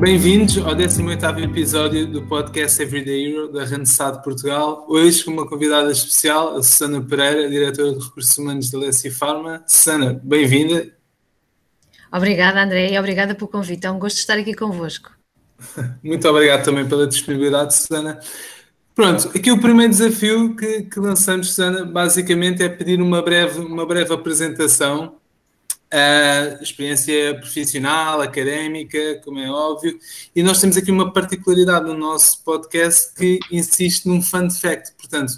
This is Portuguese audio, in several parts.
Bem-vindos ao 18 episódio do podcast Everyday Hero da Randstad Portugal. Hoje com uma convidada especial, a Susana Pereira, diretora de Recursos Humanos da Lessi Pharma. Susana, bem-vinda. Obrigada, André, e obrigada pelo convite. É um gosto estar aqui convosco. Muito obrigado também pela disponibilidade, Susana. Pronto, aqui o primeiro desafio que, que lançamos, Susana, basicamente é pedir uma breve, uma breve apresentação Experiência profissional, académica, como é óbvio, e nós temos aqui uma particularidade no nosso podcast que insiste num fun fact, portanto,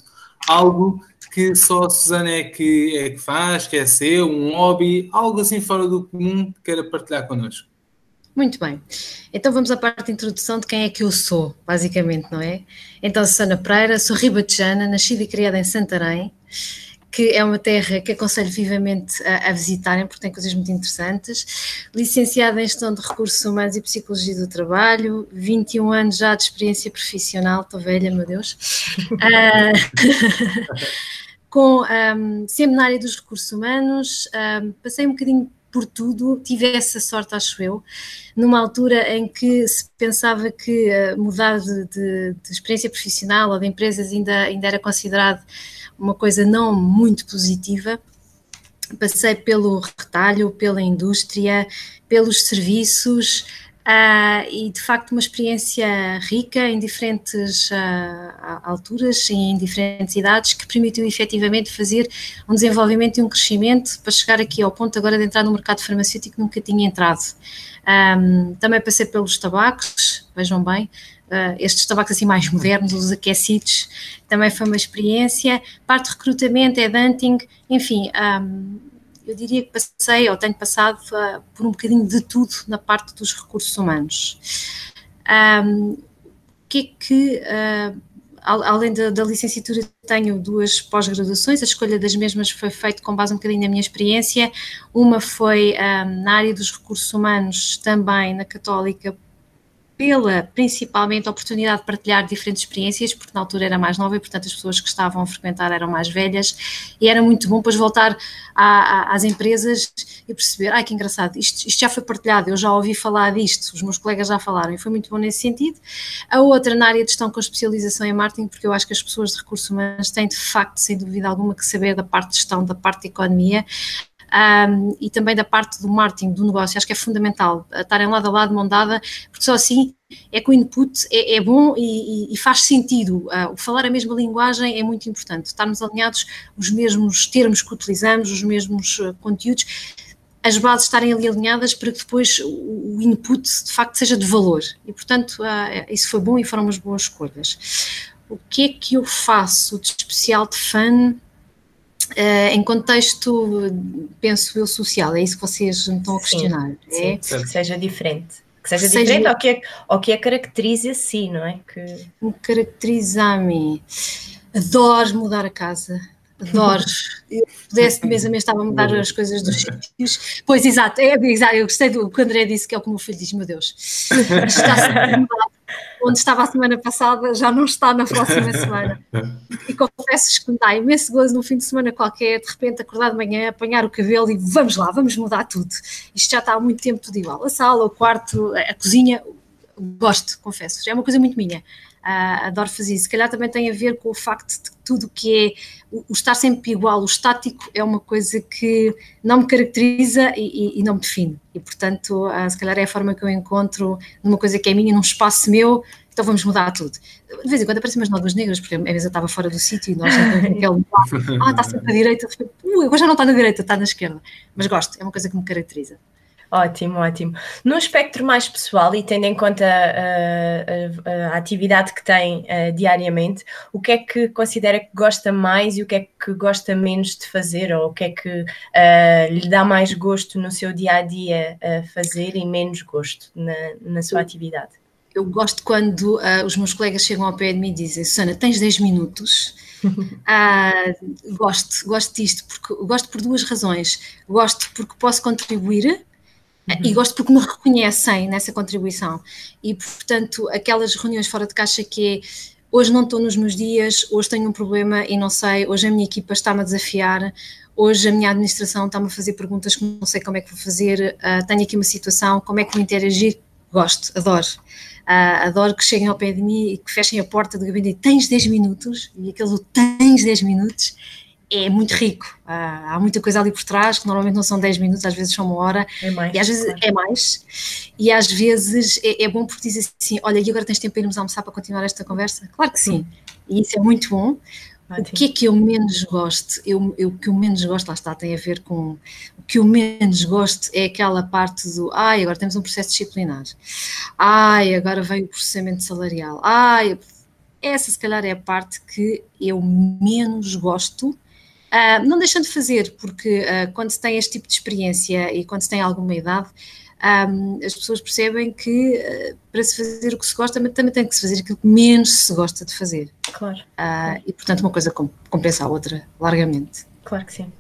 algo que só a Susana é que, é que faz, que é seu, um hobby, algo assim fora do comum que queira partilhar connosco. Muito bem. Então vamos à parte de introdução de quem é que eu sou, basicamente, não é? Então, Susana Pereira, sou ribatejana, nascida e criada em Santarém, que é uma terra que aconselho vivamente a, a, visitarem, porque tem coisas muito interessantes. Licenciada em Gestão de Recursos Humanos e Psicologia do Trabalho, 21 anos já de experiência profissional, estou velha, meu Deus. uh, com um, sempre na área dos recursos humanos, um, passei um bocadinho por tudo, tive essa sorte, acho eu, numa altura em que se pensava que uh, mudar de, de, de, experiência profissional ou de empresas ainda, ainda era considerado uma coisa não muito positiva. Passei pelo retalho, pela indústria, pelos serviços uh, e de facto uma experiência rica em diferentes uh, alturas e em diferentes idades que permitiu efetivamente fazer um desenvolvimento e um crescimento para chegar aqui ao ponto agora de entrar no mercado farmacêutico que nunca tinha entrado. Um, também passei pelos tabacos, vejam bem, uh, estes tabacos assim mais modernos, os aquecidos, também foi uma experiência. Parte de recrutamento, é hunting, enfim, um, eu diria que passei ou tenho passado uh, por um bocadinho de tudo na parte dos recursos humanos. Um, que é que, uh, além da, da, licenciatura, tenho duas pós-graduações, a escolha das mesmas foi feita com base um bocadinho na minha experiência. Uma foi um, na área dos recursos humanos, também na Católica, pela principalmente oportunidade de partilhar diferentes experiências, porque na altura era mais nova e, portanto, as pessoas que estavam a frequentar eram mais velhas, e era muito bom depois voltar a, a, às empresas e perceber: ai que engraçado, isto, isto, já foi partilhado, eu já ouvi falar disto, os meus colegas já falaram, e foi muito bom nesse sentido. A outra na área de gestão com especialização em marketing, porque eu acho que as pessoas de recursos humanos têm, de facto, sem dúvida alguma, que saber da parte de gestão, da parte de economia um, e também da parte do marketing, do negócio. Acho que é fundamental estarem lado a lado, mão dada, porque só assim é que o input é, é bom e, e, faz sentido. Uh, falar a mesma linguagem é muito importante. Estarmos alinhados os mesmos termos que utilizamos, os mesmos uh, conteúdos as bases estarem ali alinhadas para que depois o input de facto seja de valor. E, portanto, uh, isso foi bom e foram umas boas escolhas. O que é que eu faço de especial de fã? Uh, em contexto, penso eu, social, é isso que vocês me estão a questionar. Sim, é? que seja diferente. Que seja, seja diferente ou que, é, ou que a caracterize a si, não é? Que... Me caracteriza a mim. Adoro mudar a casa. Adoro. Eu pudesse de mês a mês estava a mudar as coisas dos sítios. Pois, exato, é, exato. Eu gostei do que o André disse, que é o que o meu filho diz: Meu Deus, isto está a mudar onde estava a semana passada já não está na próxima semana. E confesso que me dá imenso gozo no fim de semana qualquer, de repente acordar de manhã, apanhar o cabelo e vamos lá, vamos mudar tudo. Isto já está há muito tempo tudo igual. A sala, o quarto, a cozinha, gosto, confesso, é uma coisa muito minha. Uh, adoro fazer isso. Se calhar também tem a ver com o facto de tudo que é o, o, estar sempre igual, o estático, é uma coisa que não me caracteriza e, e, e não me define. E, portanto, uh, se calhar é a forma que eu encontro numa coisa que é minha, num espaço meu, então vamos mudar tudo. De vez em quando aparecem umas nódulas negras, porque às vezes eu estava fora do sítio e nós aquele ah, está sempre à direita, uh, agora já não está na direita, está na esquerda. Mas gosto, é uma coisa que me caracteriza. Ótimo, ótimo. No espectro mais pessoal e tendo em conta uh, a, a, atividade que tem uh, diariamente, o que é que considera que gosta mais e o que é que gosta menos de fazer ou o que é que uh, lhe dá mais gosto no seu dia a dia fazer e menos gosto na, na sua atividade? Eu gosto quando os meus colegas chegam ao pé de mim e dizem: Susana, tens 10 minutos? gosto, gosto disto, porque gosto por duas razões. Gosto porque posso contribuir Uhum. E gosto porque me reconhecem nessa contribuição. E, portanto, aquelas reuniões fora de caixa que é hoje não estou nos meus dias, hoje tenho um problema e não sei, hoje a minha equipa está-me a desafiar, hoje a minha administração está-me a fazer perguntas que não sei como é que vou fazer, uh, tenho aqui uma situação, como é que vou interagir gosto, adoro. Uh, adoro que cheguem ao pé de mim e que fechem a porta do gabinete. Tens 10 minutos? E aquele tens 10 minutos é muito rico. Há muita coisa ali por trás, que normalmente não são 10 minutos, às vezes são uma hora. É mais. E às vezes é mais. E às vezes é, é, bom porque diz assim: olha, e agora tens tempo para irmos almoçar para continuar esta conversa? Claro que sim. E isso é muito bom. O que é que eu menos gosto? Eu, eu, o que eu menos gosto, lá está, tem a ver com. O que eu menos gosto é aquela parte do. Ai, agora temos um processo disciplinar. Ai, agora vem o processamento salarial. Ai, essa se calhar é a parte que eu menos gosto. Uh, não deixando de fazer, porque uh, quando se tem este tipo de experiência e quando se tem alguma idade, um, as pessoas percebem que uh, para se fazer o que se gosta, também tem que se fazer aquilo que menos se gosta de fazer. Claro. Uh, e portanto, uma coisa compensa a outra, largamente. Claro que sim.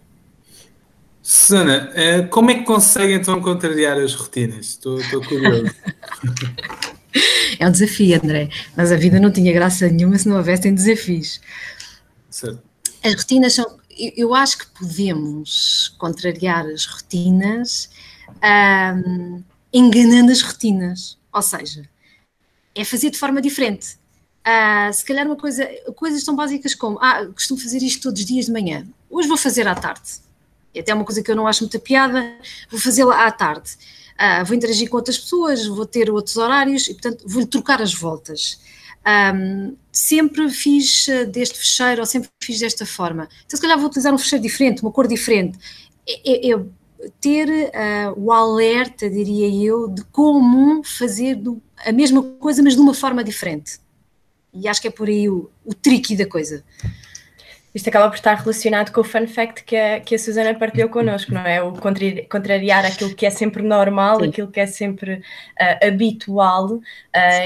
Susana, uh, como é que consegue então contrariar as rotinas? Estou, estou curioso. é um desafio, André, mas a vida não tinha graça nenhuma se não houvessem desafios. Certo. As rotinas são. Eu acho que podemos contrariar as rotinas um, enganando as rotinas. Ou seja, é fazer de forma diferente. Uh, se calhar uma coisa, coisas tão básicas como, ah, costumo fazer isto todos os dias de manhã, hoje vou fazer à tarde. É até uma coisa que eu não acho muita piada, vou fazê-la à tarde. Uh, vou interagir com outras pessoas, vou ter outros horários e, portanto, vou-lhe trocar as voltas. Um, sempre fiz deste fecheiro ou sempre fiz desta forma. Então, se calhar vou utilizar um fecheiro diferente, uma cor diferente. É, é, é ter uh, o alerta, diria eu, de como fazer do, a mesma coisa, mas de uma forma diferente. E acho que é por aí o, o tricky da coisa. Isto acaba por estar relacionado com o fun fact que a, que a Susana partilhou connosco, não é? O contrariar aquilo que é sempre normal, Sim. aquilo que é sempre uh, habitual uh,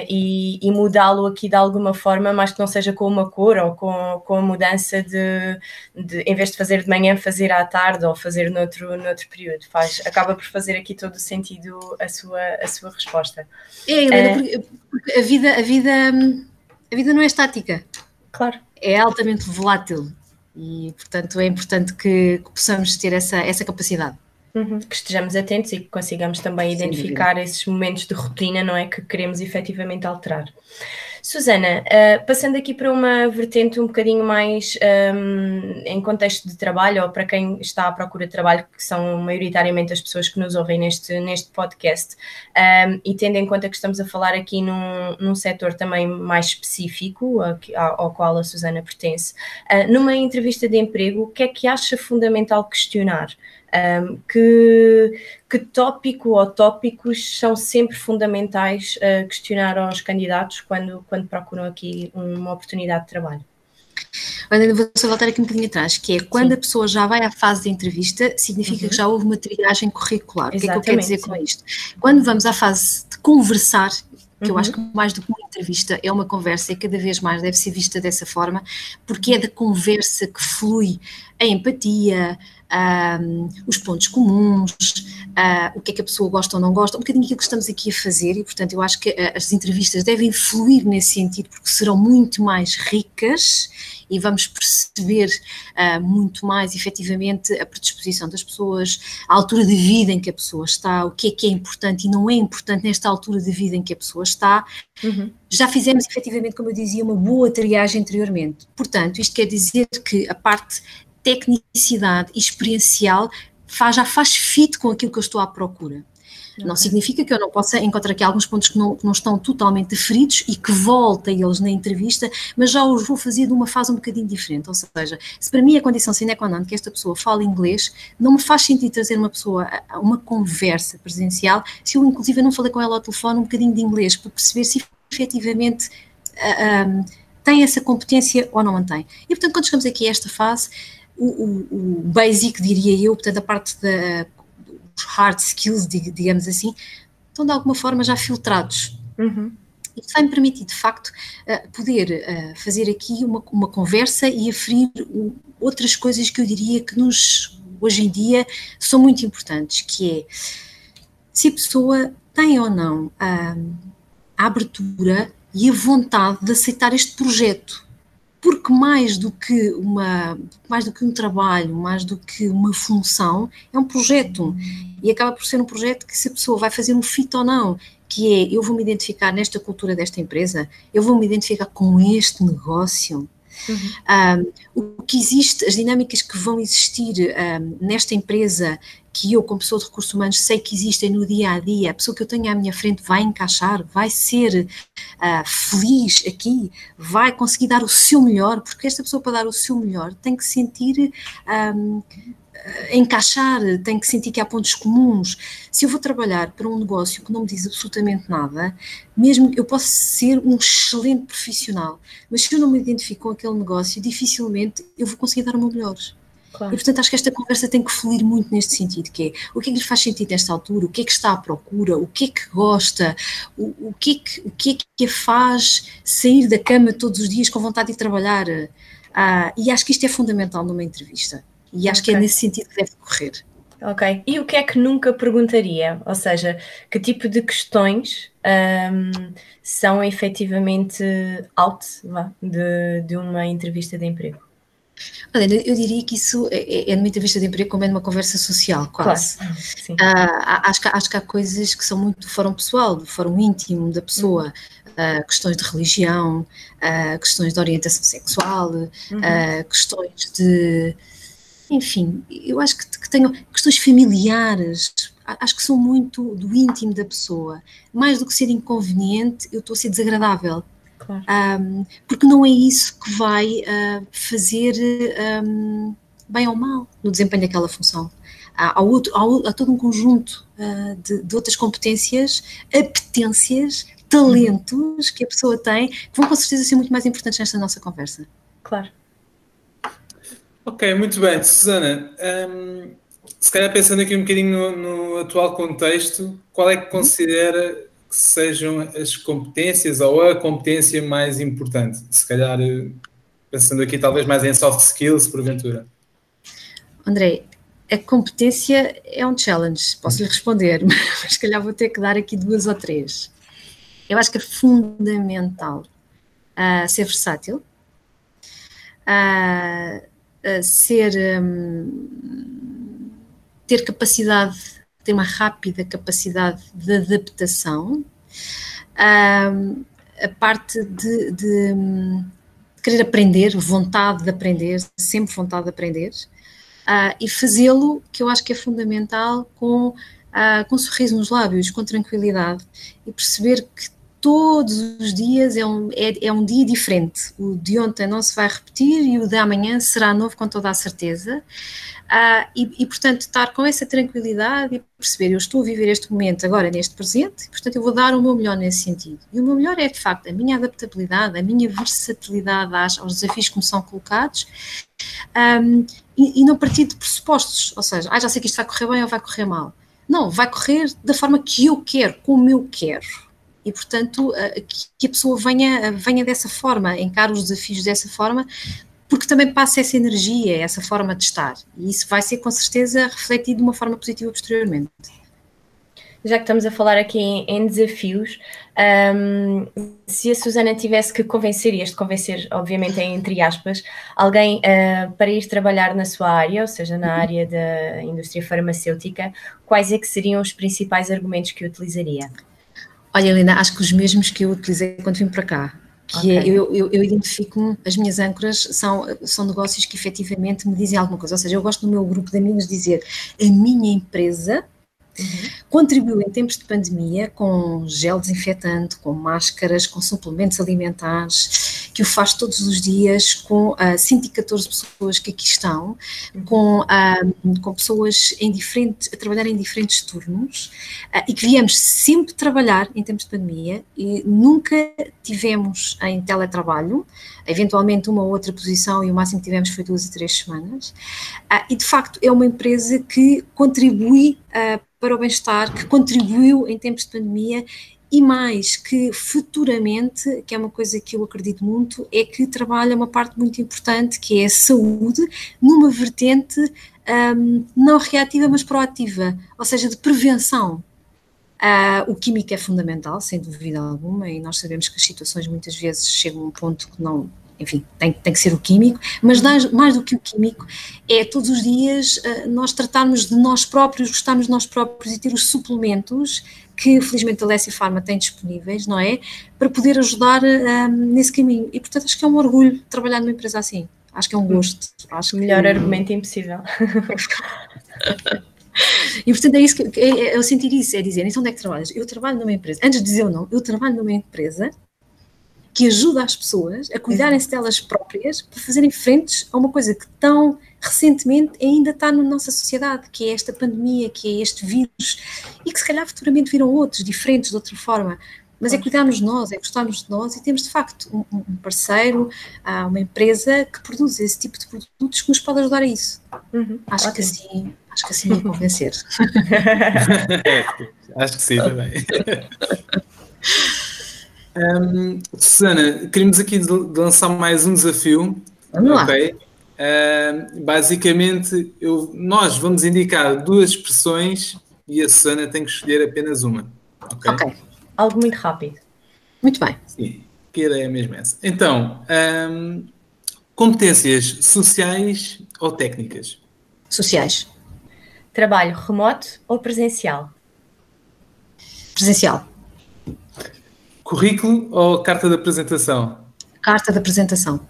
e, e mudá-lo aqui de alguma forma, mas que não seja com uma cor ou com, com a mudança de, de, em vez de fazer de manhã, fazer à tarde ou fazer noutro, noutro período. Faz, acaba por fazer aqui todo o sentido a sua, a sua resposta. É, Helena, uh, porque a vida, a, vida, a vida não é estática. Claro é altamente volátil e, portanto, é importante que, que possamos ter essa, essa capacidade. Uhum, que estejamos atentos e que consigamos também identificar esses momentos de rotina, não é? Que queremos efetivamente alterar. Susana, uh, passando aqui para uma vertente um bocadinho mais um, em contexto de trabalho, ou para quem está à procura de trabalho, que são maioritariamente as pessoas que nos ouvem neste, neste podcast, um, e tendo em conta que estamos a falar aqui num, num setor também mais específico, ao, ao qual a Susana pertence, uh, numa entrevista de emprego, o que é que acha fundamental questionar? Um, que, que tópico ou tópicos são sempre fundamentais uh, questionar aos candidatos quando, quando procuram aqui uma oportunidade de trabalho? Olha, vou só voltar aqui um bocadinho atrás, que é quando Sim. a pessoa já vai à fase de entrevista, significa uhum. que já houve uma triagem curricular. Exatamente, o que é que eu quero dizer com isto? Quando vamos à fase de conversar, que uhum. eu acho que mais do que uma entrevista é uma conversa e cada vez mais deve ser vista dessa forma, porque é da conversa que flui a empatia, um, os pontos comuns, uh, o que é que a pessoa gosta ou não gosta, um bocadinho aquilo que estamos aqui a fazer e, portanto, eu acho que uh, as entrevistas devem fluir nesse sentido porque serão muito mais ricas e vamos perceber uh, muito mais efetivamente a predisposição das pessoas, a altura de vida em que a pessoa está, o que é que é importante e não é importante nesta altura de vida em que a pessoa está. Uhum. Já fizemos efetivamente, como eu dizia, uma boa triagem anteriormente. Portanto, isto quer dizer que a parte tecnicidade experiencial faz, já faz fit com aquilo que eu estou à procura. Okay. Não significa que eu não possa encontrar aqui alguns pontos que não, que não estão totalmente deferidos e que volte a eles na entrevista, mas já os vou fazer de uma fase um bocadinho diferente. Ou seja, se para mim a condição sine qua non que esta pessoa fala inglês, não me faz sentido trazer uma pessoa a uma conversa presencial se eu, inclusive, não falei com ela ao telefone um bocadinho de inglês, para perceber se efetivamente. Uh, um, tem essa competência ou não mantém. E portanto, quando chegamos aqui a esta fase, o, o, o basic, diria eu, portanto, a parte da hard skills, digamos assim, estão de alguma forma já filtrados. Uhum. Isso vai me permitir, de facto, poder fazer aqui uma, uma conversa e aferir outras coisas que eu diria que nos, hoje em dia, são muito importantes, que é se a pessoa tem ou não a, a abertura e a vontade de aceitar este projeto. Porque mais do que uma mais do que um trabalho, mais do que uma função, é um projeto e acaba por ser um projeto que se a pessoa vai fazer um fit ou não, que é eu vou me identificar nesta cultura desta empresa, eu vou me identificar com este negócio. Uhum. Um, o que existe, as dinâmicas que vão existir um, nesta empresa que eu, como pessoa de recursos humanos, sei que existem no dia a dia, a pessoa que eu tenho à minha frente vai encaixar, vai ser uh, feliz aqui, vai conseguir dar o seu melhor, porque esta pessoa, para dar o seu melhor, tem que sentir. Um, encaixar, tem que sentir que há pontos comuns. Se eu vou trabalhar para um negócio que não me diz absolutamente nada, mesmo eu posso ser um excelente profissional, mas se eu não me identifico com aquele negócio, dificilmente eu vou conseguir dar o meu melhor. Claro. E portanto acho que esta conversa tem que fluir muito neste sentido, que é o que é que lhe faz sentido nesta altura, o que é que está à procura, o que é que gosta, o, o, que, é que, o que é que a faz sair da cama todos os dias com vontade de trabalhar. Ah, e acho que isto é fundamental numa entrevista. E acho okay. que é nesse sentido que deve correr. Ok. E o que é que nunca perguntaria? Ou seja, que tipo de questões um, são efetivamente out vá, de, de uma entrevista de emprego? Olha, eu diria que isso é, é, é numa entrevista de emprego como é numa conversa social, quase. Claro. Uh, acho, que, acho que há coisas que são muito do fórum pessoal, do fórum íntimo da pessoa, uh, questões de religião, questões de orientação sexual, uhum. questões de. Enfim, eu acho que, que tenho questões familiares, acho que são muito do íntimo da pessoa. Mais do que ser inconveniente, eu estou a ser desagradável. Claro. Um, porque não é isso que vai uh, fazer um, bem ou mal no desempenho daquela função. Há, há, outro, há, há todo um conjunto uh, de, de, outras competências, apetências, talentos que a pessoa tem, que vão com certeza ser muito mais importantes nesta nossa conversa. Claro. Ok, muito bem. Susana, um, se calhar pensando aqui um bocadinho no, no atual contexto, qual é que considera que sejam as competências ou a competência mais importante? Se calhar, eh, pensando aqui talvez mais em soft skills, porventura. André, a competência é um challenge, posso lhe responder, mas se calhar vou ter que dar aqui duas ou três. Eu acho que é fundamental uh, ser versátil, uh, ser. Um, ter capacidade tem uma rápida capacidade de adaptação, um, a parte de, de, de, querer aprender, vontade de aprender, sempre vontade de aprender, uh, e fazê-lo, que eu acho que é fundamental, com, uh, com um sorriso nos lábios, com tranquilidade, e perceber que todos os dias é um, é, é, um dia diferente. O de ontem não se vai repetir e o de amanhã será novo com toda a certeza. Uh, e, e, portanto, estar com essa tranquilidade e perceber, eu estou a viver este momento agora, neste presente, e, portanto, eu vou dar o meu melhor nesse sentido. E o meu melhor é, de facto, a minha adaptabilidade, a minha versatilidade aos, aos desafios que me são colocados, um, e, e, não partir de pressupostos, ou seja, ah, já sei que isto vai correr bem ou vai correr mal. Não, vai correr da forma que eu quero, como eu quero. E, portanto, que a pessoa venha, venha dessa forma, encare os desafios dessa forma, porque também passa essa energia, essa forma de estar. E isso vai ser com certeza refletido de uma forma positiva posteriormente. Já que estamos a falar aqui em, desafios, um, se a Susana tivesse que convencer, e este convencer, obviamente, é entre aspas, alguém uh, para ir trabalhar na sua área, ou seja, na área da indústria farmacêutica, quais é que seriam os principais argumentos que utilizaria? Olha, Helena, acho que os mesmos que eu utilizei quando vim para cá que okay. é, eu, eu, eu identifico as minhas âncoras são, são negócios que efetivamente me dizem alguma coisa, ou seja, eu gosto no meu grupo de amigos dizer a minha empresa Uhum. Contribuiu em tempos de pandemia com gel desinfetante, com máscaras, com suplementos alimentares, que o faz todos os dias com uh, ah, 114 pessoas que aqui estão, uhum. com, uh, com pessoas em diferentes, a trabalhar em diferentes turnos uh, e que viemos sempre trabalhar em tempos de pandemia e nunca tivemos em teletrabalho, eventualmente uma ou outra posição e o máximo que tivemos foi duas a três semanas. e de facto é uma empresa que contribui para o bem-estar, que contribuiu em tempos de pandemia e mais que futuramente, que é uma coisa que eu acredito muito, é que trabalha uma parte muito importante que é a saúde numa vertente um, não reativa, mas proativa, ou seja, de prevenção. Uh, o químico é fundamental, sem dúvida alguma, e nós sabemos que as situações muitas vezes chegam a um ponto que não, enfim, tem, tem que ser o químico, mas mais, mais do que o químico, é todos os dias uh, nós tratarmos de nós próprios, gostarmos de nós próprios e ter os suplementos que felizmente a Lessie Pharma tem disponíveis, não é? Para poder ajudar um, nesse caminho. E portanto acho que é um orgulho trabalhar numa empresa assim. Acho que é um gosto. Acho Melhor que... argumento impossível. E portanto é isso que é, é, eu sentir isso, é dizer, então onde é que trabalhas? Eu trabalho numa empresa, antes de dizer o não, eu trabalho numa empresa que ajuda as pessoas a cuidarem-se delas próprias para fazerem frentes a uma coisa que tão recentemente ainda está na nossa sociedade, que é esta pandemia, que é este vírus, e que se calhar futuramente viram outros, diferentes, de outra forma. Mas é cuidarmos de nós, é gostarmos de nós e temos de facto um, um parceiro, uma empresa que produz esse tipo de produtos que nos pode ajudar a isso. Uhum, acho, que assim, acho que assim me convencer. é, acho que sim também. Um, Susana, queríamos aqui lançar mais um desafio. Vamos lá. Okay? Uh, basicamente, eu, nós vamos indicar duas expressões e a Susana tem que escolher apenas uma. Ok. okay. Algo muito rápido. Muito bem. Sim, que ideia é mesmo essa. Então, um, competências sociais ou técnicas? Sociais. Trabalho remoto ou presencial? Presencial. Currículo ou carta de apresentação? Carta de apresentação.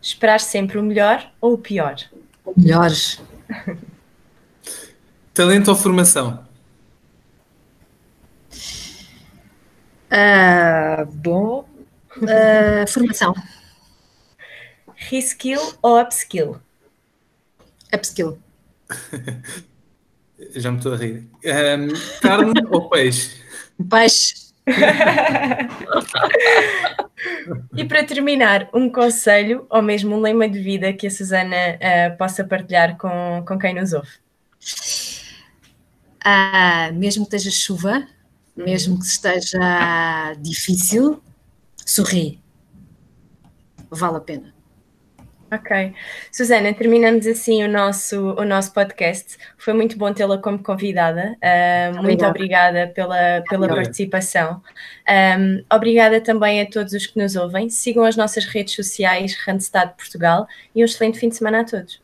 Esperar sempre o melhor ou o pior? O melhor. Talento ou formação? Uh, bom. Uh, formação. Reskill ou upskill? Upskill. Já me estou a rir. Um, carne ou peixe? Peixe. e para terminar, um conselho ou mesmo um lema de vida que a Susana uh, possa partilhar com, com quem nos ouve? Uh, mesmo que esteja chuva, mesmo que esteja difícil, sorri. Vale a pena. Ok. Susana, terminamos assim o nosso, o nosso podcast. Foi muito bom tê-la como convidada. Uh, muito obrigada pela, pela participação. Um, obrigada também a todos os que nos ouvem. Sigam as nossas redes sociais, Randstad Portugal, e um excelente fim de semana a todos.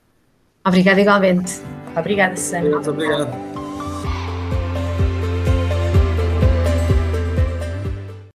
Obrigada igualmente. Obrigada, Susana. Muito obrigado.